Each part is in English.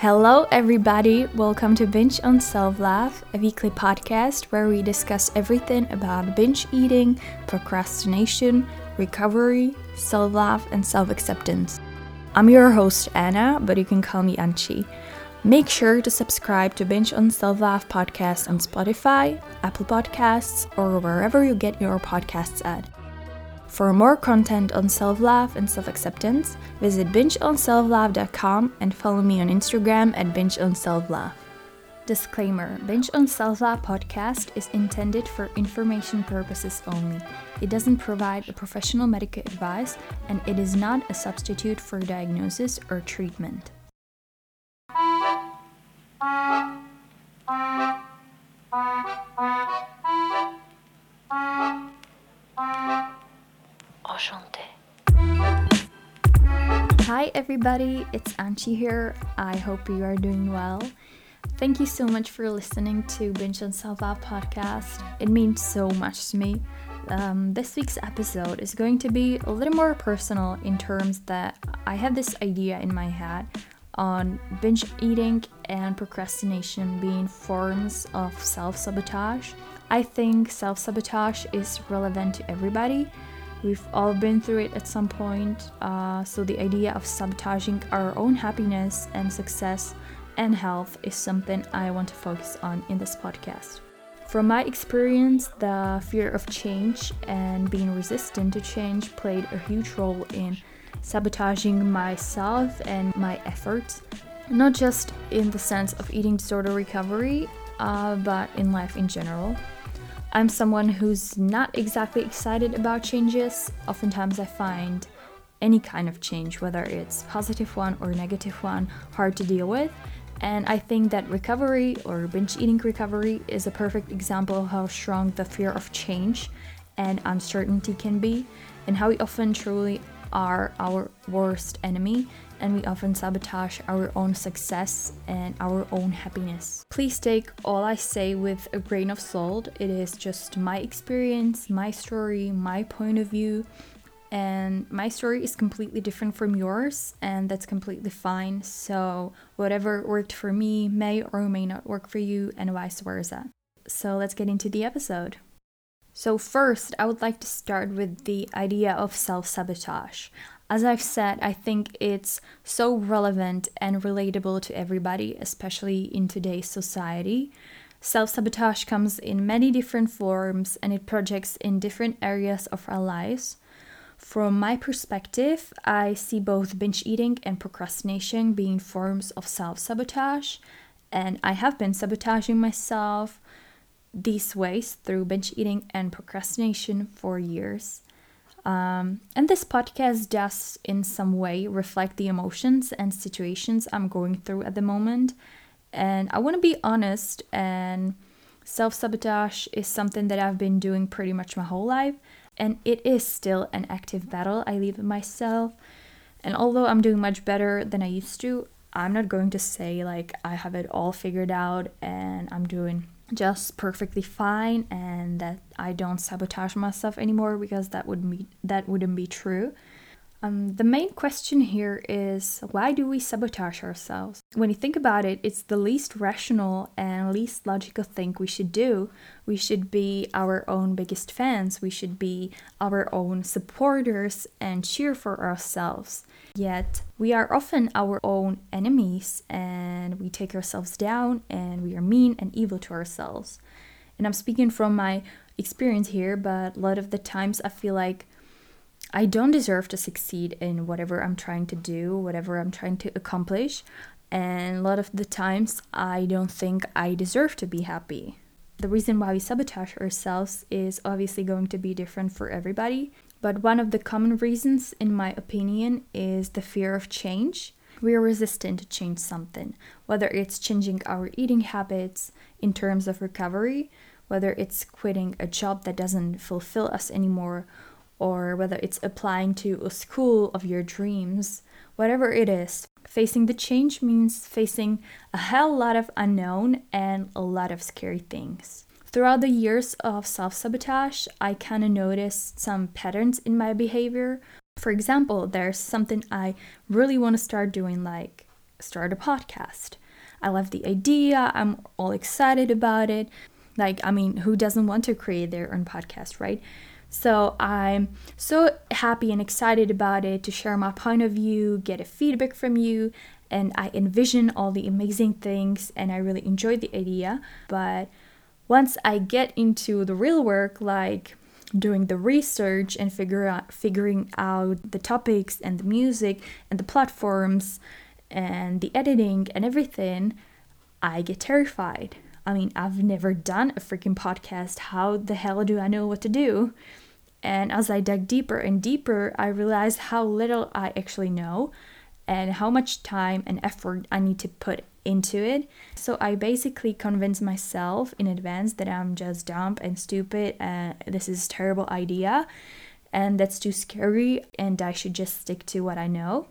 Hello, everybody. Welcome to Binge on Self Love, a weekly podcast where we discuss everything about binge eating, procrastination, recovery, self love, and self acceptance. I'm your host, Anna, but you can call me Anchi. Make sure to subscribe to Binge on Self Love podcast on Spotify, Apple Podcasts, or wherever you get your podcasts at. For more content on self love and self acceptance, visit bingeonselflove.com and follow me on Instagram at bingeonselflove. Disclaimer Binge on Self Love podcast is intended for information purposes only. It doesn't provide a professional medical advice and it is not a substitute for diagnosis or treatment. Hi everybody, it's Anchi here. I hope you are doing well. Thank you so much for listening to Binge and Love podcast. It means so much to me. Um, this week's episode is going to be a little more personal in terms that I have this idea in my head on binge eating and procrastination being forms of self sabotage. I think self sabotage is relevant to everybody We've all been through it at some point, uh, so the idea of sabotaging our own happiness and success and health is something I want to focus on in this podcast. From my experience, the fear of change and being resistant to change played a huge role in sabotaging myself and my efforts, not just in the sense of eating disorder recovery, uh, but in life in general. I'm someone who's not exactly excited about changes. Oftentimes, I find any kind of change, whether it's positive one or negative one, hard to deal with. And I think that recovery or binge eating recovery is a perfect example of how strong the fear of change and uncertainty can be, and how we often truly are our worst enemy and we often sabotage our own success and our own happiness. Please take all I say with a grain of salt. It is just my experience, my story, my point of view, and my story is completely different from yours, and that's completely fine. So, whatever worked for me may or may not work for you, and vice versa. So, let's get into the episode. So, first, I would like to start with the idea of self sabotage. As I've said, I think it's so relevant and relatable to everybody, especially in today's society. Self sabotage comes in many different forms and it projects in different areas of our lives. From my perspective, I see both binge eating and procrastination being forms of self sabotage, and I have been sabotaging myself these ways through binge eating and procrastination for years. Um, and this podcast does, in some way, reflect the emotions and situations I'm going through at the moment. And I want to be honest, and self sabotage is something that I've been doing pretty much my whole life. And it is still an active battle I leave myself. And although I'm doing much better than I used to, I'm not going to say like I have it all figured out and I'm doing just perfectly fine and that I don't sabotage myself anymore because that would be that wouldn't be true. Um, the main question here is why do we sabotage ourselves? When you think about it, it's the least rational and least logical thing we should do. We should be our own biggest fans, we should be our own supporters and cheer for ourselves. Yet, we are often our own enemies and we take ourselves down and we are mean and evil to ourselves. And I'm speaking from my experience here, but a lot of the times I feel like I don't deserve to succeed in whatever I'm trying to do, whatever I'm trying to accomplish. And a lot of the times, I don't think I deserve to be happy. The reason why we sabotage ourselves is obviously going to be different for everybody. But one of the common reasons, in my opinion, is the fear of change. We are resistant to change something, whether it's changing our eating habits in terms of recovery, whether it's quitting a job that doesn't fulfill us anymore, or whether it's applying to a school of your dreams, whatever it is, facing the change means facing a hell lot of unknown and a lot of scary things. Throughout the years of self sabotage, I kind of noticed some patterns in my behavior. For example, there's something I really want to start doing, like start a podcast. I love the idea, I'm all excited about it. Like, I mean, who doesn't want to create their own podcast, right? So I'm so happy and excited about it to share my point of view, get a feedback from you, and I envision all the amazing things and I really enjoy the idea. But once I get into the real work, like doing the research and figure out figuring out the topics and the music and the platforms and the editing and everything, I get terrified. I mean, I've never done a freaking podcast. How the hell do I know what to do? And as I dug deeper and deeper, I realized how little I actually know and how much time and effort I need to put into it. So I basically convinced myself in advance that I'm just dumb and stupid and this is a terrible idea and that's too scary and I should just stick to what I know.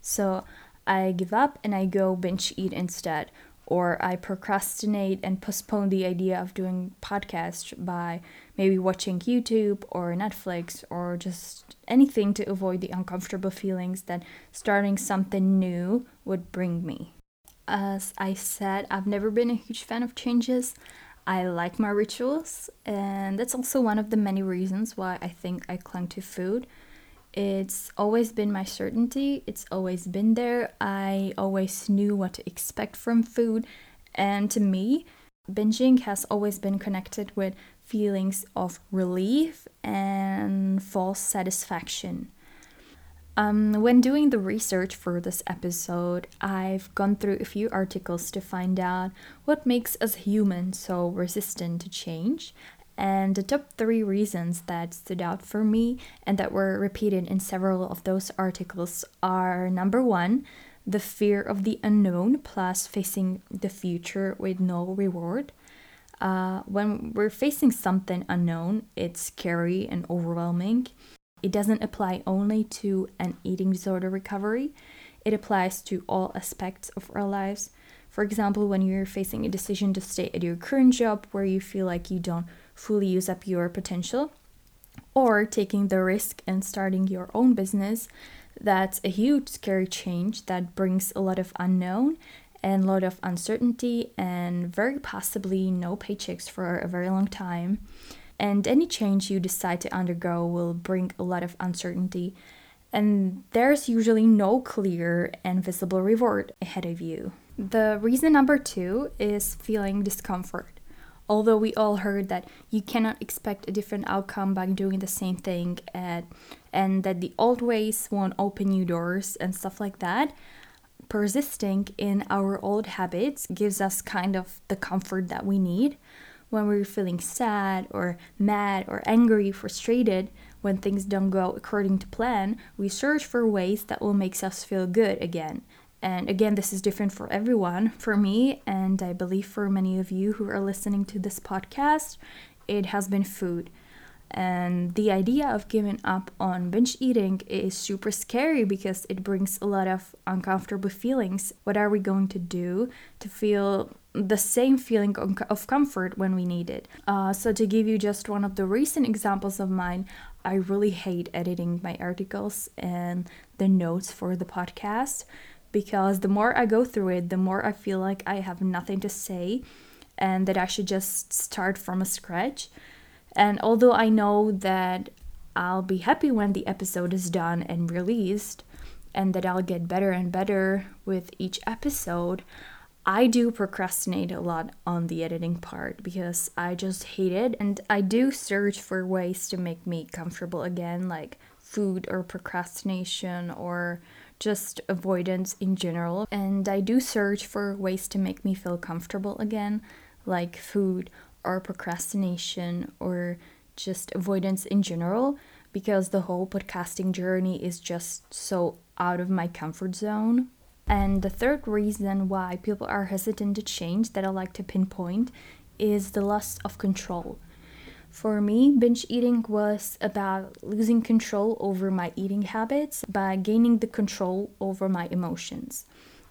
So I give up and I go binge eat instead or I procrastinate and postpone the idea of doing podcast by maybe watching YouTube or Netflix or just anything to avoid the uncomfortable feelings that starting something new would bring me. As I said, I've never been a huge fan of changes. I like my rituals, and that's also one of the many reasons why I think I clung to food. It's always been my certainty, it's always been there. I always knew what to expect from food, and to me, binging has always been connected with feelings of relief and false satisfaction. Um, when doing the research for this episode, I've gone through a few articles to find out what makes us humans so resistant to change. And the top three reasons that stood out for me and that were repeated in several of those articles are number one, the fear of the unknown plus facing the future with no reward. Uh, when we're facing something unknown, it's scary and overwhelming. It doesn't apply only to an eating disorder recovery, it applies to all aspects of our lives. For example, when you're facing a decision to stay at your current job where you feel like you don't fully use up your potential, or taking the risk and starting your own business, that's a huge scary change that brings a lot of unknown and a lot of uncertainty and very possibly no paychecks for a very long time and any change you decide to undergo will bring a lot of uncertainty, and there's usually no clear and visible reward ahead of you. The reason number two is feeling discomfort. Although we all heard that you cannot expect a different outcome by doing the same thing and, and that the old ways won't open new doors and stuff like that, persisting in our old habits gives us kind of the comfort that we need when we're feeling sad or mad or angry, frustrated, when things don't go according to plan, we search for ways that will make us feel good again. And again, this is different for everyone. For me, and I believe for many of you who are listening to this podcast, it has been food. And the idea of giving up on binge eating is super scary because it brings a lot of uncomfortable feelings. What are we going to do to feel the same feeling of comfort when we need it? Uh, so, to give you just one of the recent examples of mine, I really hate editing my articles and the notes for the podcast because the more I go through it, the more I feel like I have nothing to say and that I should just start from a scratch. And although I know that I'll be happy when the episode is done and released, and that I'll get better and better with each episode, I do procrastinate a lot on the editing part because I just hate it. And I do search for ways to make me comfortable again, like food or procrastination or just avoidance in general. And I do search for ways to make me feel comfortable again, like food or procrastination or just avoidance in general because the whole podcasting journey is just so out of my comfort zone. And the third reason why people are hesitant to change that I like to pinpoint is the loss of control. For me, binge eating was about losing control over my eating habits by gaining the control over my emotions.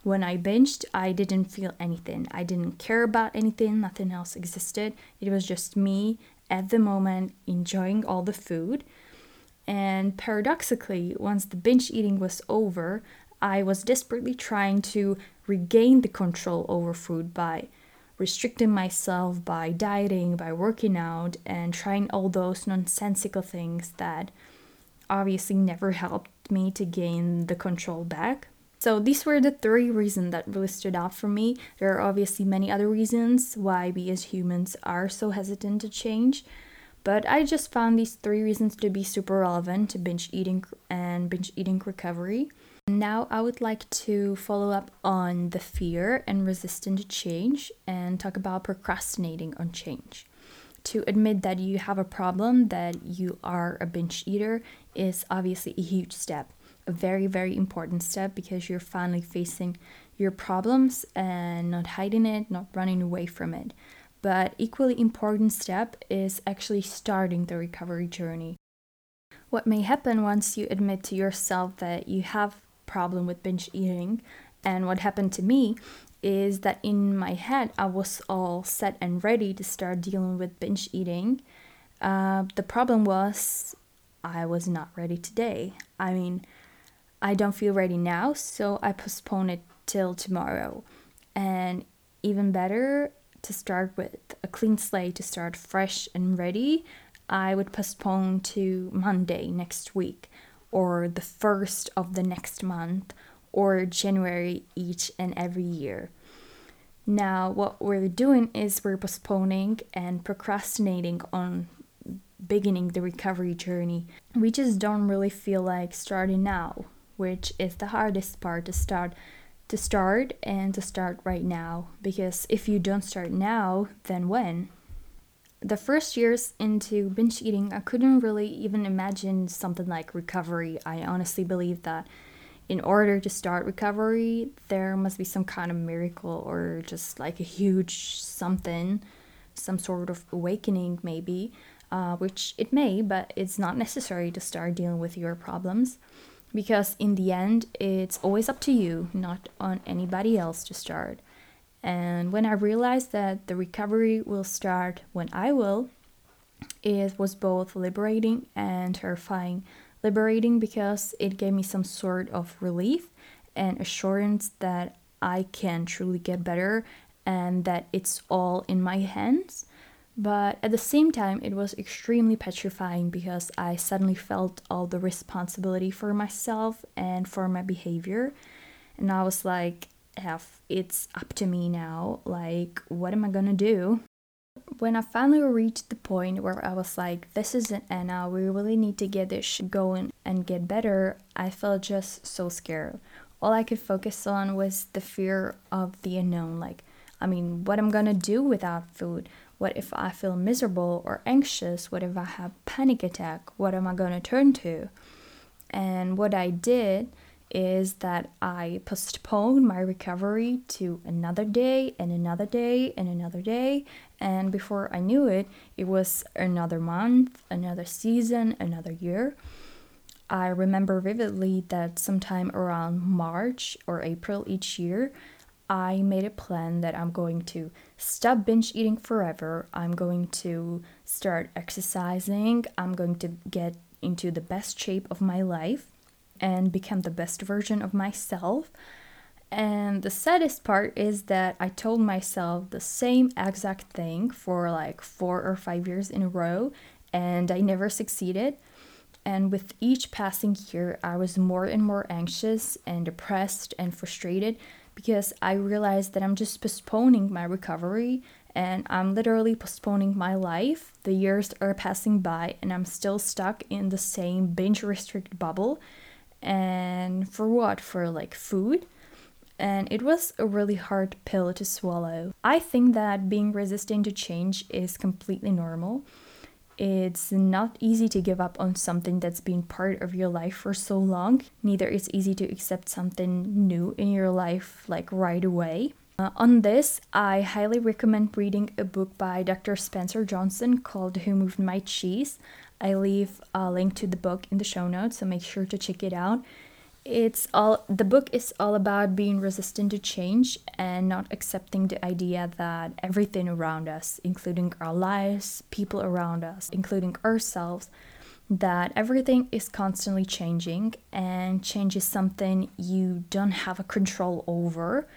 When I binged, I didn't feel anything. I didn't care about anything, nothing else existed. It was just me at the moment enjoying all the food. And paradoxically, once the binge eating was over, I was desperately trying to regain the control over food by restricting myself, by dieting, by working out, and trying all those nonsensical things that obviously never helped me to gain the control back. So these were the three reasons that really stood out for me. There are obviously many other reasons why we as humans are so hesitant to change, but I just found these three reasons to be super relevant to binge eating and binge eating recovery. Now, I would like to follow up on the fear and resistance to change and talk about procrastinating on change. To admit that you have a problem, that you are a binge eater, is obviously a huge step, a very, very important step because you're finally facing your problems and not hiding it, not running away from it. But equally important step is actually starting the recovery journey. What may happen once you admit to yourself that you have problem with binge eating. And what happened to me is that in my head, I was all set and ready to start dealing with binge eating. Uh, the problem was I was not ready today. I mean, I don't feel ready now, so I postpone it till tomorrow. And even better, to start with a clean slate, to start fresh and ready, I would postpone to Monday next week or the first of the next month or January each and every year. Now, what we're doing is we're postponing and procrastinating on beginning the recovery journey. We just don't really feel like starting now, which is the hardest part to start to start and to start right now because if you don't start now, then when? the first years into binge eating, I couldn't really even imagine something like recovery. I honestly believe that in order to start recovery, there must be some kind of miracle or just like a huge something, some sort of awakening, maybe, uh, which it may, but it's not necessary to start dealing with your problems because in the end, it's always up to you, not on anybody else to start. And when I realized that the recovery will start when I will, it was both liberating and terrifying. Liberating because it gave me some sort of relief and assurance that I can truly get better and that it's all in my hands. But at the same time, it was extremely petrifying because I suddenly felt all the responsibility for myself and for my behavior. And I was like, F, it's up to me now. Like, what am I gonna do? When I finally reached the point where I was like, this isn't Anna, we really need to get this going and get better, I felt just so scared. All I could focus on was the fear of the unknown. Like, I mean, what I'm gonna do without food? What if I feel miserable or anxious? What if I have panic attack? What am I gonna turn to? And what I did is that I postponed my recovery to another day and another day and another day. And before I knew it, it was another month, another season, another year. I remember vividly that sometime around March or April each year, I made a plan that I'm going to stop binge eating forever. I'm going to start exercising. I'm going to get into the best shape of my life and become the best version of myself. And the saddest part is that I told myself the same exact thing for like four or five years in a row, and I never succeeded. And with each passing year, I was more and more anxious and depressed and frustrated because I realized that I'm just postponing my recovery and I'm literally postponing my life. The years are passing by, and I'm still stuck in the same binge restricted bubble and for what? For like food. And it was a really hard pill to swallow. I think that being resistant to change is completely normal. It's not easy to give up on something that's been part of your life for so long. Neither is easy to accept something new in your life like right away. Uh, on this, I highly recommend reading a book by Dr. Spencer Johnson called Who Moved My Cheese. I leave a link to the book in the show notes, so make sure to check it out. It's all the book is all about being resistant to change and not accepting the idea that everything around us, including our lives, people around us, including ourselves, that everything is constantly changing and change is something you don't have a control over.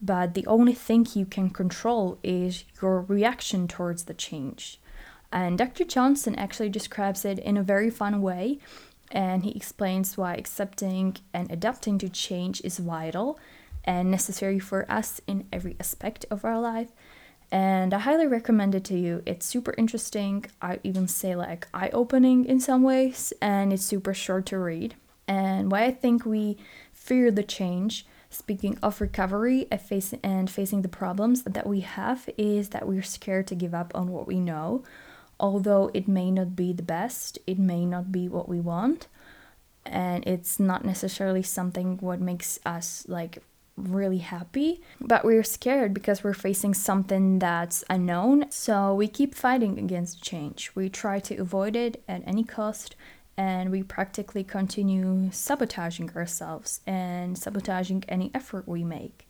but the only thing you can control is your reaction towards the change. And Dr. Johnson actually describes it in a very fun way, and he explains why accepting and adapting to change is vital and necessary for us in every aspect of our life. And I highly recommend it to you. It's super interesting. I even say like eye opening in some ways, and it's super short to read. And why I think we fear the change, speaking of recovery and, facing the problems that we have, is that we're scared to give up on what we know. Although it may not be the best, it may not be what we want, and it's not necessarily something what makes us like really happy, but we're scared because we're facing something that's unknown. So we keep fighting against change. We try to avoid it at any cost, and we practically continue sabotaging ourselves and sabotaging any effort we make.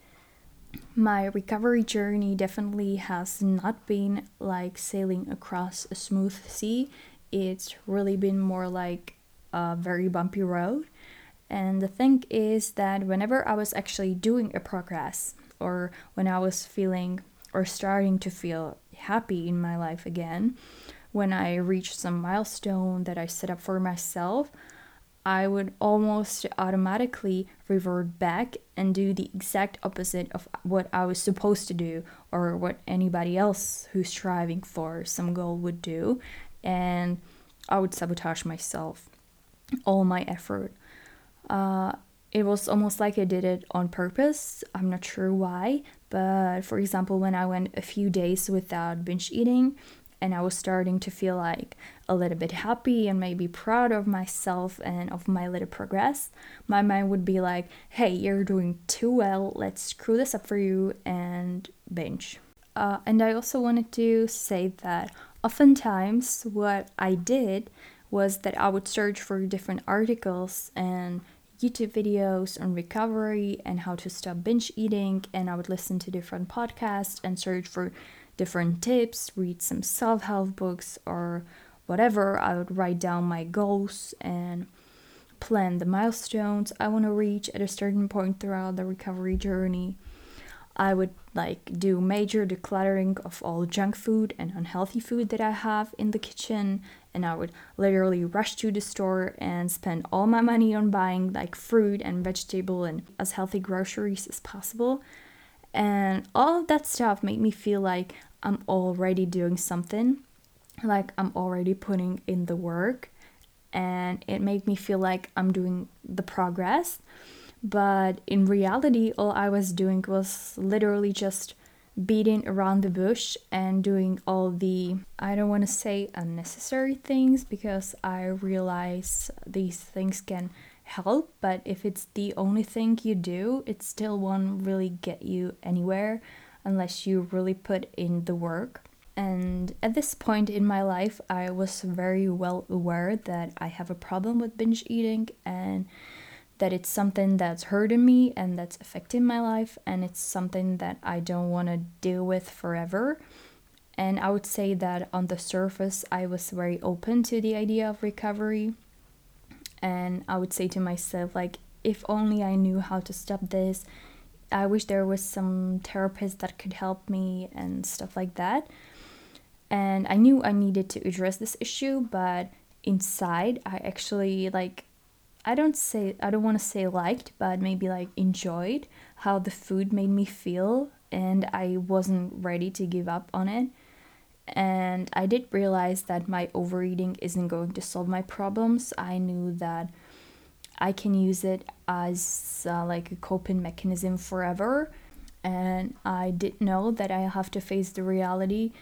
My recovery journey definitely has not been like sailing across a smooth sea. It's really been more like a very bumpy road and the thing is that whenever I was actually doing a progress, or when I was feeling or starting to feel happy in my life again, when I reached some milestone that I set up for myself, I would almost automatically revert back and do the exact opposite of what I was supposed to do or what anybody else who's striving for some goal would do. And I would sabotage myself, all my effort. Uh, it was almost like I did it on purpose. I'm not sure why, but for example, when I went a few days without binge eating and I was starting to feel like a little bit happy and maybe proud of myself and of my little progress, my mind would be like, hey, you're doing too well, let's screw this up for you and binge. Uh, and I also wanted to say that oftentimes what I did was that I would search for different articles and YouTube videos on recovery and how to stop binge eating, and I would listen to different podcasts and search for different tips, read some self help books or whatever. I would write down my goals and plan the milestones I want to reach at a certain point throughout the recovery journey. I would like do major decluttering of all junk food and unhealthy food that I have in the kitchen and I would literally rush to the store and spend all my money on buying like fruit and vegetable and as healthy groceries as possible. And all of that stuff made me feel like I'm already doing something, like I'm already putting in the work, and it made me feel like I'm doing the progress. But in reality, all I was doing was literally just beating around the bush and doing all the, I don't want to say unnecessary things because I realize these things can help, but if it's the only thing you do, it still won't really get you anywhere unless you really put in the work. And at this point in my life, I was very well aware that I have a problem with binge eating and that it's something that's hurting me and that's affecting my life and it's something that I don't want to deal with forever. And I would say that on the surface, I was very open to the idea of recovery. And I would say to myself, like, if only I knew how to stop this. I wish there was some therapist that could help me and stuff like that. And I knew I needed to address this issue, but inside, I actually like I don't say I don't want to say liked, but maybe like enjoyed how the food made me feel and I wasn't ready to give up on it. And I did realize that my overeating isn't going to solve my problems. I knew that I can use it as uh, like a coping mechanism forever. And I did know that I have to face the reality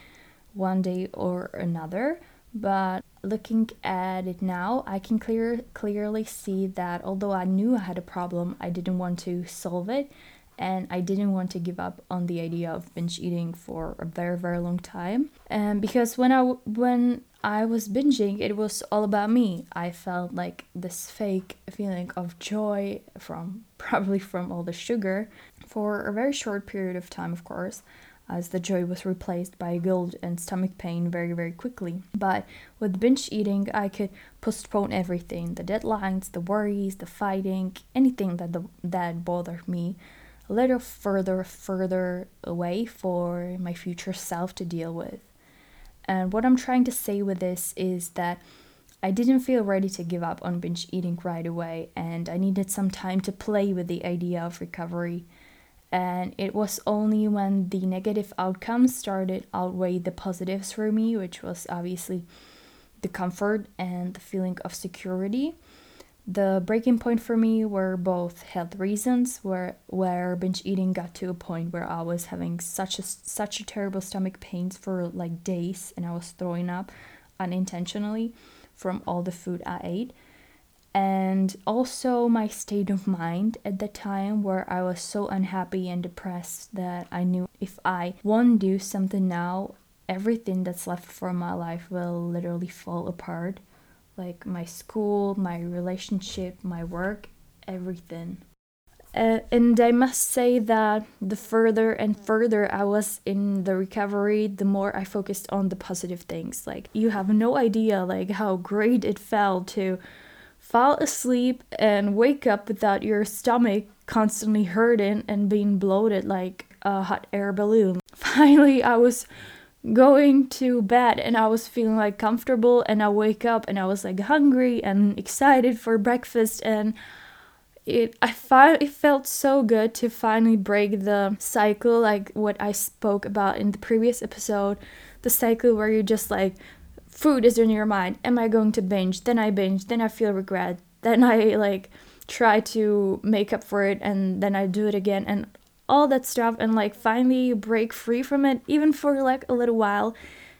one day or another. But looking at it now, I can clear clearly see that although I knew I had a problem, I didn't want to solve it and I didn't want to give up on the idea of binge eating for a very very long time. And because when I when I was binging, it was all about me. I felt like this fake feeling of joy from probably from all the sugar for a very short period of time, of course as the joy was replaced by guilt and stomach pain very, very quickly. But with binge eating, I could postpone everything the deadlines, the worries, the fighting, anything that, the, that bothered me. a little further, further away for my future self to deal with. And what I'm trying to say with this is that I didn't feel ready to give up on binge eating right away, and I needed some time to play with the idea of recovery. And it was only when the negative outcomes started outweigh the positives for me, which was obviously the comfort and the feeling of security. The breaking point for me were both health reasons, where where binge eating got to a point where I was having such a such a terrible stomach pains for like days, and I was throwing up unintentionally from all the food I ate. And also my state of mind at the time where I was so unhappy and depressed that I knew if I won't do something now, everything that's left for my life will literally fall apart. Like my school, my relationship, my work, everything. Uh, and I must say that the further and further I was in the recovery, the more I focused on the positive things. Like you have no idea like how great it felt to fall asleep and wake up without your stomach constantly hurting and being bloated like a hot air balloon. Finally, I was going to bed and I was feeling like comfortable and I wake up and I was like hungry and excited for breakfast and it I find it felt so good to finally break the cycle like what I spoke about in the previous episode the cycle where you just like food is in your mind. Am I going to binge? Then I binge. Then I feel regret. Then I like try to make up for it and then I do it again and all that stuff and like finally break free from it even for like a little while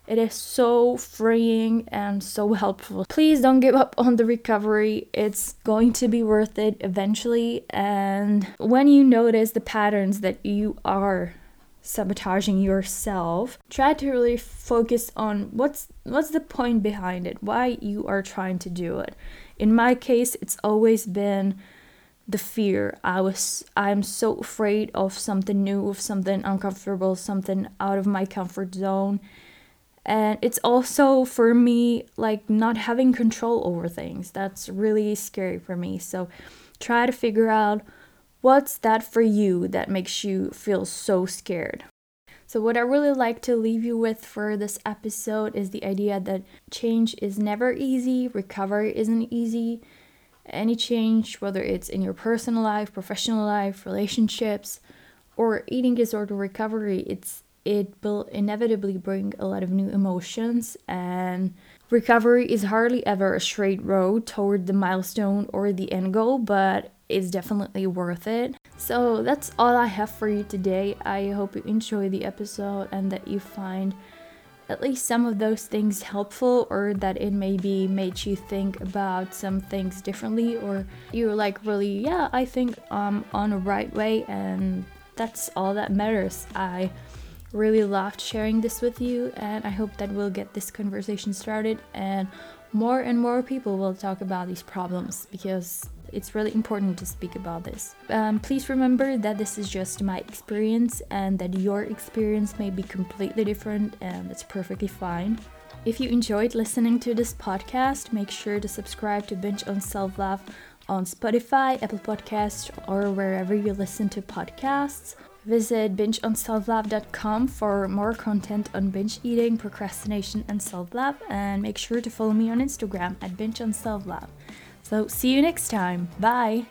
it is so freeing and so helpful. Please don't give up on the recovery. It's going to be worth it eventually. And when you notice the patterns that you are sabotaging yourself, try to really focus on what's what's the point behind it, why you are trying to do it. In my case, it's always been the fear. I was I'm so afraid of something new, of something uncomfortable, something out of my comfort zone. And it's also for me like not having control over things. That's really scary for me. So try to figure out what's that for you that makes you feel so scared. So what i really like to leave you with for this episode is the idea that change is never easy recovery isn't easy any change whether it's in your personal life professional life relationships or eating disorder recovery it's it will inevitably bring a lot of new emotions and recovery is hardly ever a straight road toward the milestone or the end goal but it's definitely worth it. So that's all i have for you today. I hope you enjoy the episode and that you find at least some of those things helpful or that it maybe made you think about some things differently or you're like really yeah i think i'm on the right way and that's all that matters. I really loved sharing this with you, and I hope that we'll get this conversation started and more and more people will talk about these problems because it's really important to speak about this. Um, please remember that this is just my experience and that your experience may be completely different, and that's perfectly fine. If you enjoyed listening to this podcast, make sure to subscribe to Binge on Self Love on Spotify, Apple Podcasts, or wherever you listen to podcasts. Visit bingeonselflove.com for more content on binge eating, procrastination, and self love, and make sure to follow me on Instagram at bingeonselflove. So, see you next time. Bye!